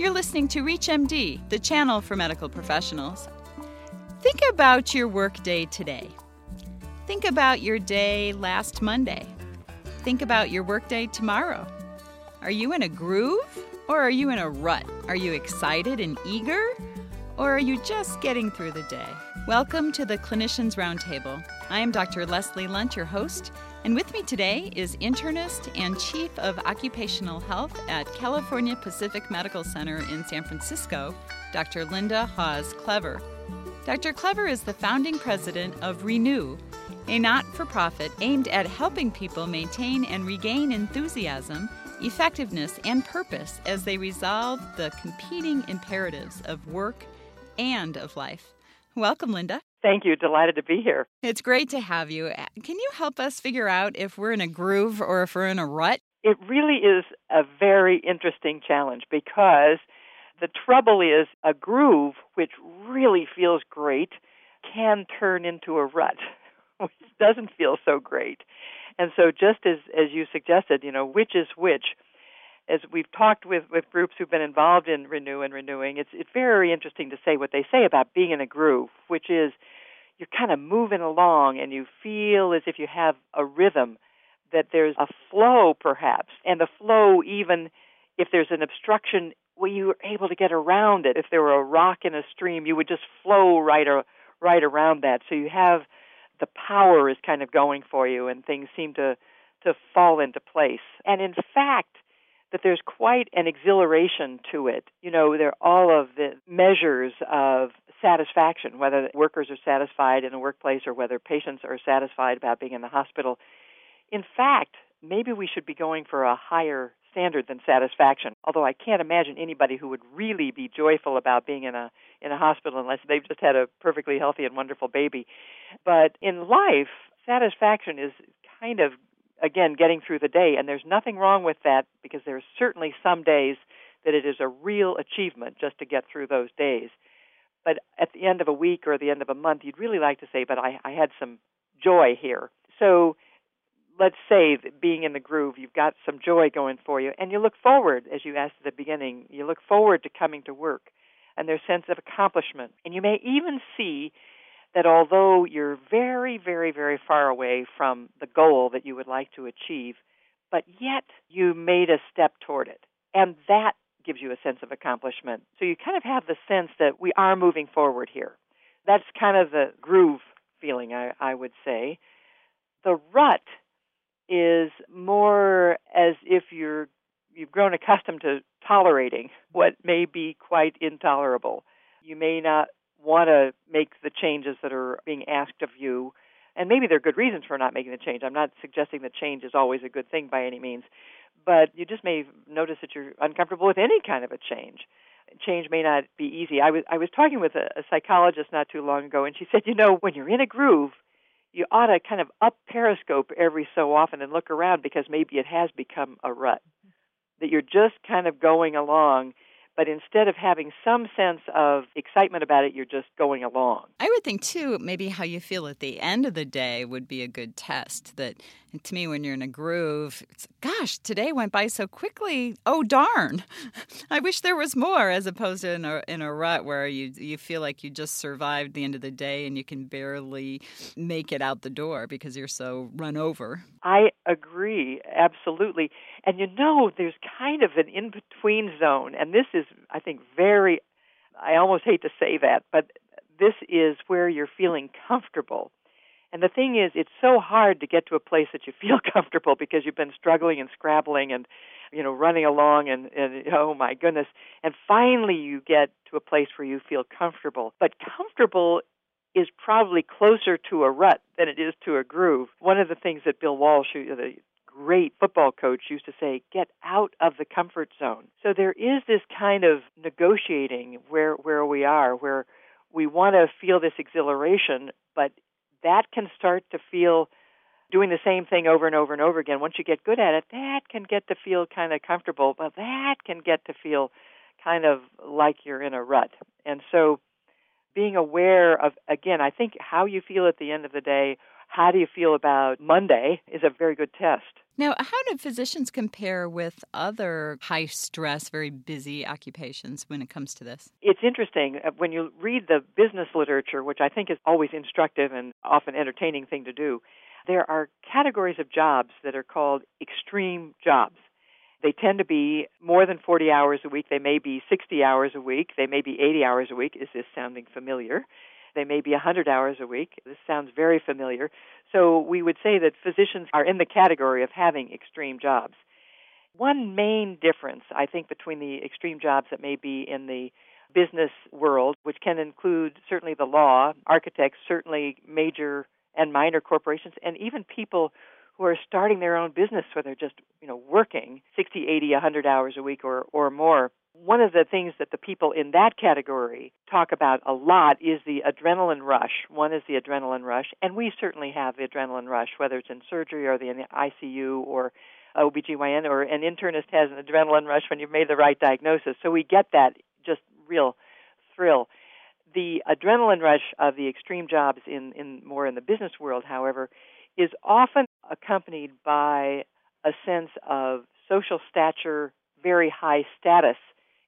You're listening to ReachMD, the channel for medical professionals. Think about your workday today. Think about your day last Monday. Think about your workday tomorrow. Are you in a groove or are you in a rut? Are you excited and eager or are you just getting through the day? Welcome to the Clinicians Roundtable. I am Dr. Leslie Lundt, your host, and with me today is internist and chief of occupational health at California Pacific Medical Center in San Francisco, Dr. Linda Hawes Clever. Dr. Clever is the founding president of Renew, a not for profit aimed at helping people maintain and regain enthusiasm, effectiveness, and purpose as they resolve the competing imperatives of work and of life. Welcome, Linda. Thank you. Delighted to be here. It's great to have you. Can you help us figure out if we're in a groove or if we're in a rut? It really is a very interesting challenge because the trouble is a groove, which really feels great, can turn into a rut, which doesn't feel so great. And so, just as, as you suggested, you know, which is which, as we've talked with, with groups who've been involved in Renew and renewing, it's it's very interesting to say what they say about being in a groove, which is you're kind of moving along and you feel as if you have a rhythm, that there's a flow perhaps, and the flow even if there's an obstruction, well, you were able to get around it. If there were a rock in a stream, you would just flow right or, right around that. So you have the power is kind of going for you, and things seem to to fall into place. And in fact, that there's quite an exhilaration to it. You know, there are all of the measures of satisfaction, whether workers are satisfied in the workplace or whether patients are satisfied about being in the hospital. In fact, maybe we should be going for a higher standard than satisfaction. Although I can't imagine anybody who would really be joyful about being in a in a hospital unless they've just had a perfectly healthy and wonderful baby. But in life, satisfaction is kind of again, getting through the day. And there's nothing wrong with that because there are certainly some days that it is a real achievement just to get through those days. But at the end of a week or the end of a month, you'd really like to say, but I, I had some joy here. So let's say being in the groove, you've got some joy going for you, and you look forward, as you asked at the beginning, you look forward to coming to work and their sense of accomplishment. And you may even see that although you're very, very, very far away from the goal that you would like to achieve, but yet you made a step toward it. And that gives you a sense of accomplishment. So you kind of have the sense that we are moving forward here. That's kind of the groove feeling, I, I would say. The rut is more as if you're you've grown accustomed to tolerating what may be quite intolerable. You may not want to make the changes that are being asked of you. And maybe there are good reasons for not making the change. I'm not suggesting that change is always a good thing by any means, but you just may notice that you're uncomfortable with any kind of a change. Change may not be easy. I was I was talking with a, a psychologist not too long ago, and she said, you know, when you're in a groove, you ought to kind of up periscope every so often and look around because maybe it has become a rut. That you're just kind of going along but instead of having some sense of excitement about it, you're just going along. I would think, too, maybe how you feel at the end of the day would be a good test. That to me, when you're in a groove, it's gosh, today went by so quickly. Oh, darn. I wish there was more, as opposed to in a, in a rut where you, you feel like you just survived the end of the day and you can barely make it out the door because you're so run over. I agree, absolutely. And you know, there's kind of an in between zone, and this is, I think, very, I almost hate to say that, but this is where you're feeling comfortable. And the thing is, it's so hard to get to a place that you feel comfortable because you've been struggling and scrabbling and, you know, running along and, and oh my goodness. And finally you get to a place where you feel comfortable. But comfortable is probably closer to a rut than it is to a groove. One of the things that Bill Walsh, the great football coach used to say, get out of the comfort zone. So there is this kind of negotiating where, where we are, where we want to feel this exhilaration, but that can start to feel doing the same thing over and over and over again. Once you get good at it, that can get to feel kind of comfortable, but that can get to feel kind of like you're in a rut. And so being aware of, again, I think how you feel at the end of the day, how do you feel about Monday is a very good test. Now, how do physicians compare with other high stress, very busy occupations when it comes to this? It's interesting. Uh, when you read the business literature, which I think is always instructive and often entertaining thing to do, there are categories of jobs that are called extreme jobs. They tend to be more than 40 hours a week. They may be 60 hours a week. They may be 80 hours a week. Is this sounding familiar? They may be 100 hours a week. This sounds very familiar. So we would say that physicians are in the category of having extreme jobs. One main difference, I think, between the extreme jobs that may be in the business world, which can include certainly the law, architects, certainly major and minor corporations, and even people who are starting their own business where they're just, you know, working 60, 80, 100 hours a week or, or more. One of the things that the people in that category talk about a lot is the adrenaline rush. One is the adrenaline rush, and we certainly have the adrenaline rush, whether it's in surgery or the, in the ICU or OBGYN or an internist has an adrenaline rush when you've made the right diagnosis. So we get that just real thrill. The adrenaline rush of the extreme jobs in, in more in the business world, however, is often accompanied by a sense of social stature, very high status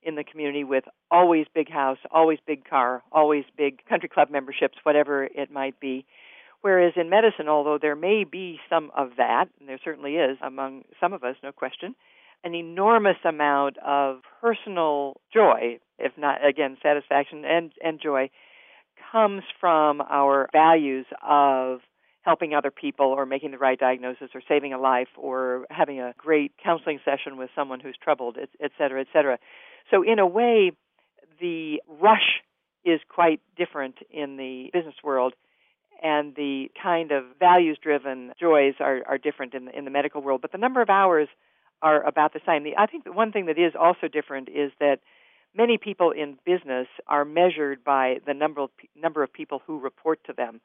in the community with always big house, always big car, always big country club memberships, whatever it might be. Whereas in medicine, although there may be some of that, and there certainly is among some of us, no question, an enormous amount of personal joy, if not again satisfaction and, and joy, comes from our values of helping other people or making the right diagnosis or saving a life or having a great counseling session with someone who's troubled, et, et cetera, et cetera. So, in a way, the rush is quite different in the business world, and the kind of values driven joys are, are different in the, in the medical world. But the number of hours are about the same. The, I think the one thing that is also different is that many people in business are measured by the number of, number of people who report to them.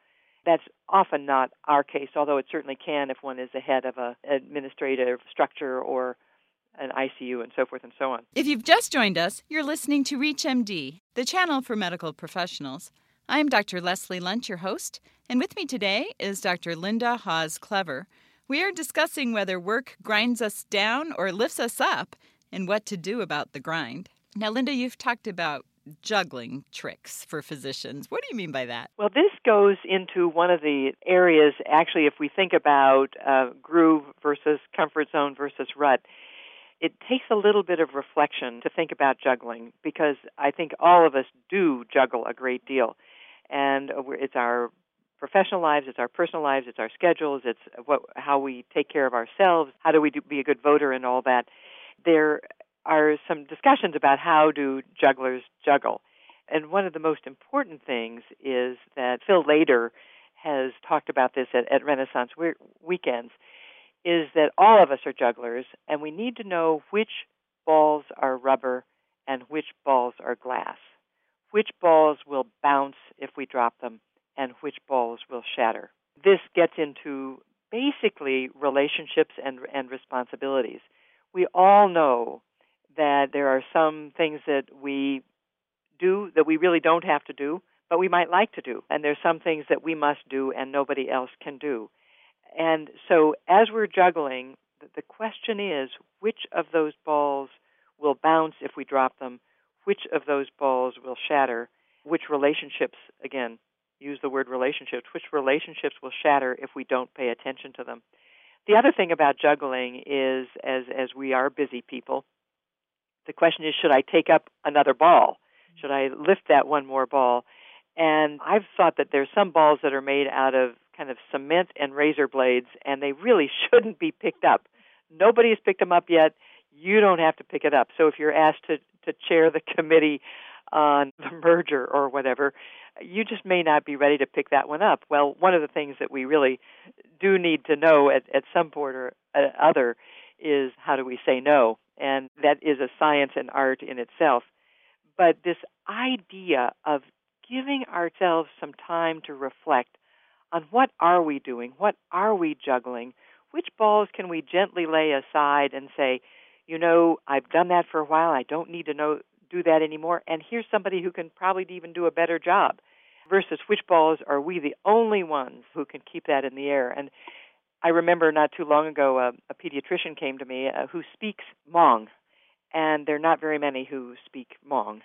That's often not our case, although it certainly can if one is the head of an administrative structure or an ICU and so forth and so on. If you've just joined us, you're listening to ReachMD, the channel for medical professionals. I'm Dr. Leslie Lundt, your host, and with me today is Dr. Linda Hawes Clever. We are discussing whether work grinds us down or lifts us up and what to do about the grind. Now, Linda, you've talked about juggling tricks for physicians. What do you mean by that? Well, this goes into one of the areas, actually, if we think about uh, groove versus comfort zone versus rut it takes a little bit of reflection to think about juggling because I think all of us do juggle a great deal. And it's our professional lives, it's our personal lives, it's our schedules, it's what, how we take care of ourselves, how do we do, be a good voter, and all that. There are some discussions about how do jugglers juggle. And one of the most important things is that Phil Lader has talked about this at, at Renaissance weekends is that all of us are jugglers, and we need to know which balls are rubber and which balls are glass. Which balls will bounce if we drop them, and which balls will shatter. This gets into basically relationships and, and responsibilities. We all know that there are some things that we do that we really don't have to do, but we might like to do. And there's some things that we must do and nobody else can do. And so as we're juggling, the question is which of those balls will bounce if we drop them, which of those balls will shatter, which relationships, again, use the word relationships, which relationships will shatter if we don't pay attention to them. The other thing about juggling is as as we are busy people, the question is should I take up another ball? Mm-hmm. Should I lift that one more ball? And I've thought that there's some balls that are made out of kind of cement and razor blades, and they really shouldn't be picked up. Nobody has picked them up yet. You don't have to pick it up. So if you're asked to, to chair the committee on the merger or whatever, you just may not be ready to pick that one up. Well, one of the things that we really do need to know at, at some point or uh, other is how do we say no? And that is a science and art in itself. But this idea of giving ourselves some time to reflect on what are we doing? What are we juggling? Which balls can we gently lay aside and say, you know, I've done that for a while. I don't need to know do that anymore. And here's somebody who can probably even do a better job. versus which balls are we the only ones who can keep that in the air? And I remember not too long ago a, a pediatrician came to me uh, who speaks Hmong, and there are not very many who speak Hmong,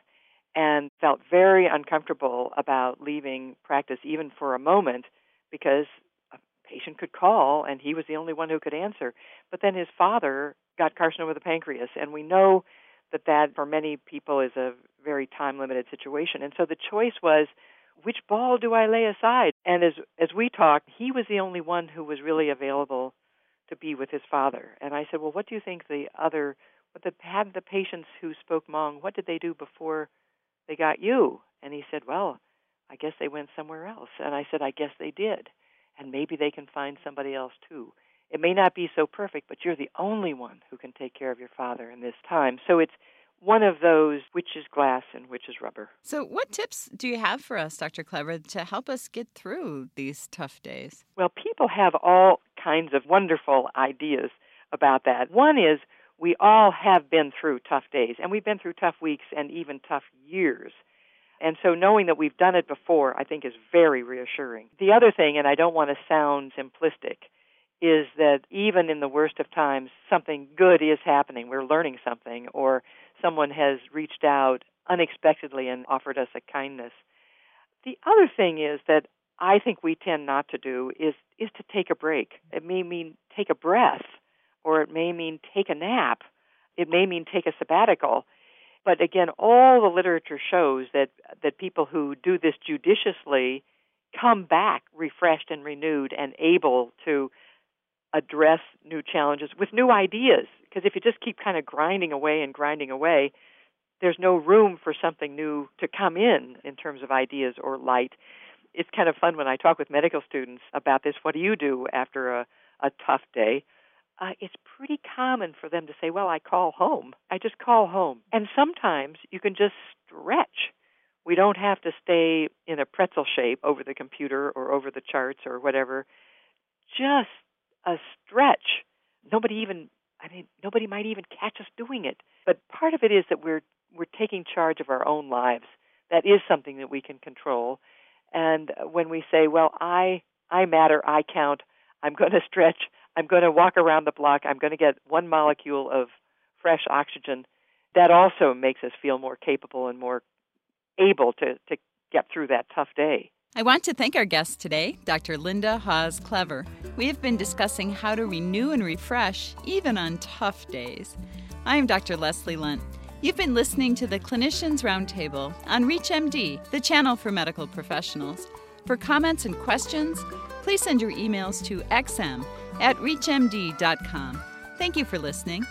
and felt very uncomfortable about leaving practice even for a moment because a patient could call and he was the only one who could answer. But then his father got carcinoma of the pancreas, and we know that that for many people is a very time limited situation. And so the choice was which ball do I lay aside? And as as we talked, he was the only one who was really available to be with his father. And I said, "Well, what do you think the other what the had the patients who spoke Hmong, what did they do before they got you?" And he said, "Well, I guess they went somewhere else." And I said, "I guess they did." And maybe they can find somebody else too. It may not be so perfect, but you're the only one who can take care of your father in this time. So it's one of those which is glass and which is rubber. So, what tips do you have for us, Dr. Clever, to help us get through these tough days? Well, people have all kinds of wonderful ideas about that. One is we all have been through tough days, and we've been through tough weeks and even tough years. And so knowing that we've done it before, I think is very reassuring. The other thing, and I don't want to sound simplistic, is that even in the worst of times, something good is happening. We're learning something, or someone has reached out unexpectedly and offered us a kindness. The other thing is that I think we tend not to do is is to take a break. It may mean take a breath, or it may mean take a nap. It may mean take a sabbatical. But again, all the literature shows that that people who do this judiciously come back refreshed and renewed and able to address new challenges with new ideas. Because if you just keep kind of grinding away and grinding away, there's no room for something new to come in in terms of ideas or light. It's kind of fun when I talk with medical students about this. What do you do after a, a tough day? Uh, it's pretty common for them to say, Well, I call home. I just call home. And sometimes you can just stretch. We don't have to stay in a pretzel shape over the computer or over the charts or whatever. Just a stretch. Nobody even I mean nobody might even catch us doing it. But part of it is that we're we're taking charge of our own lives. That is something that we can control. And when we say, "Well, I I matter, I count. I'm going to stretch. I'm going to walk around the block. I'm going to get one molecule of fresh oxygen." That also makes us feel more capable and more able to to get through that tough day. I want to thank our guest today, Dr. Linda Hawes Clever. We have been discussing how to renew and refresh even on tough days. I am Dr. Leslie Lundt. You've been listening to the Clinicians Roundtable on ReachMD, the channel for medical professionals. For comments and questions, please send your emails to xm at reachmd.com. Thank you for listening.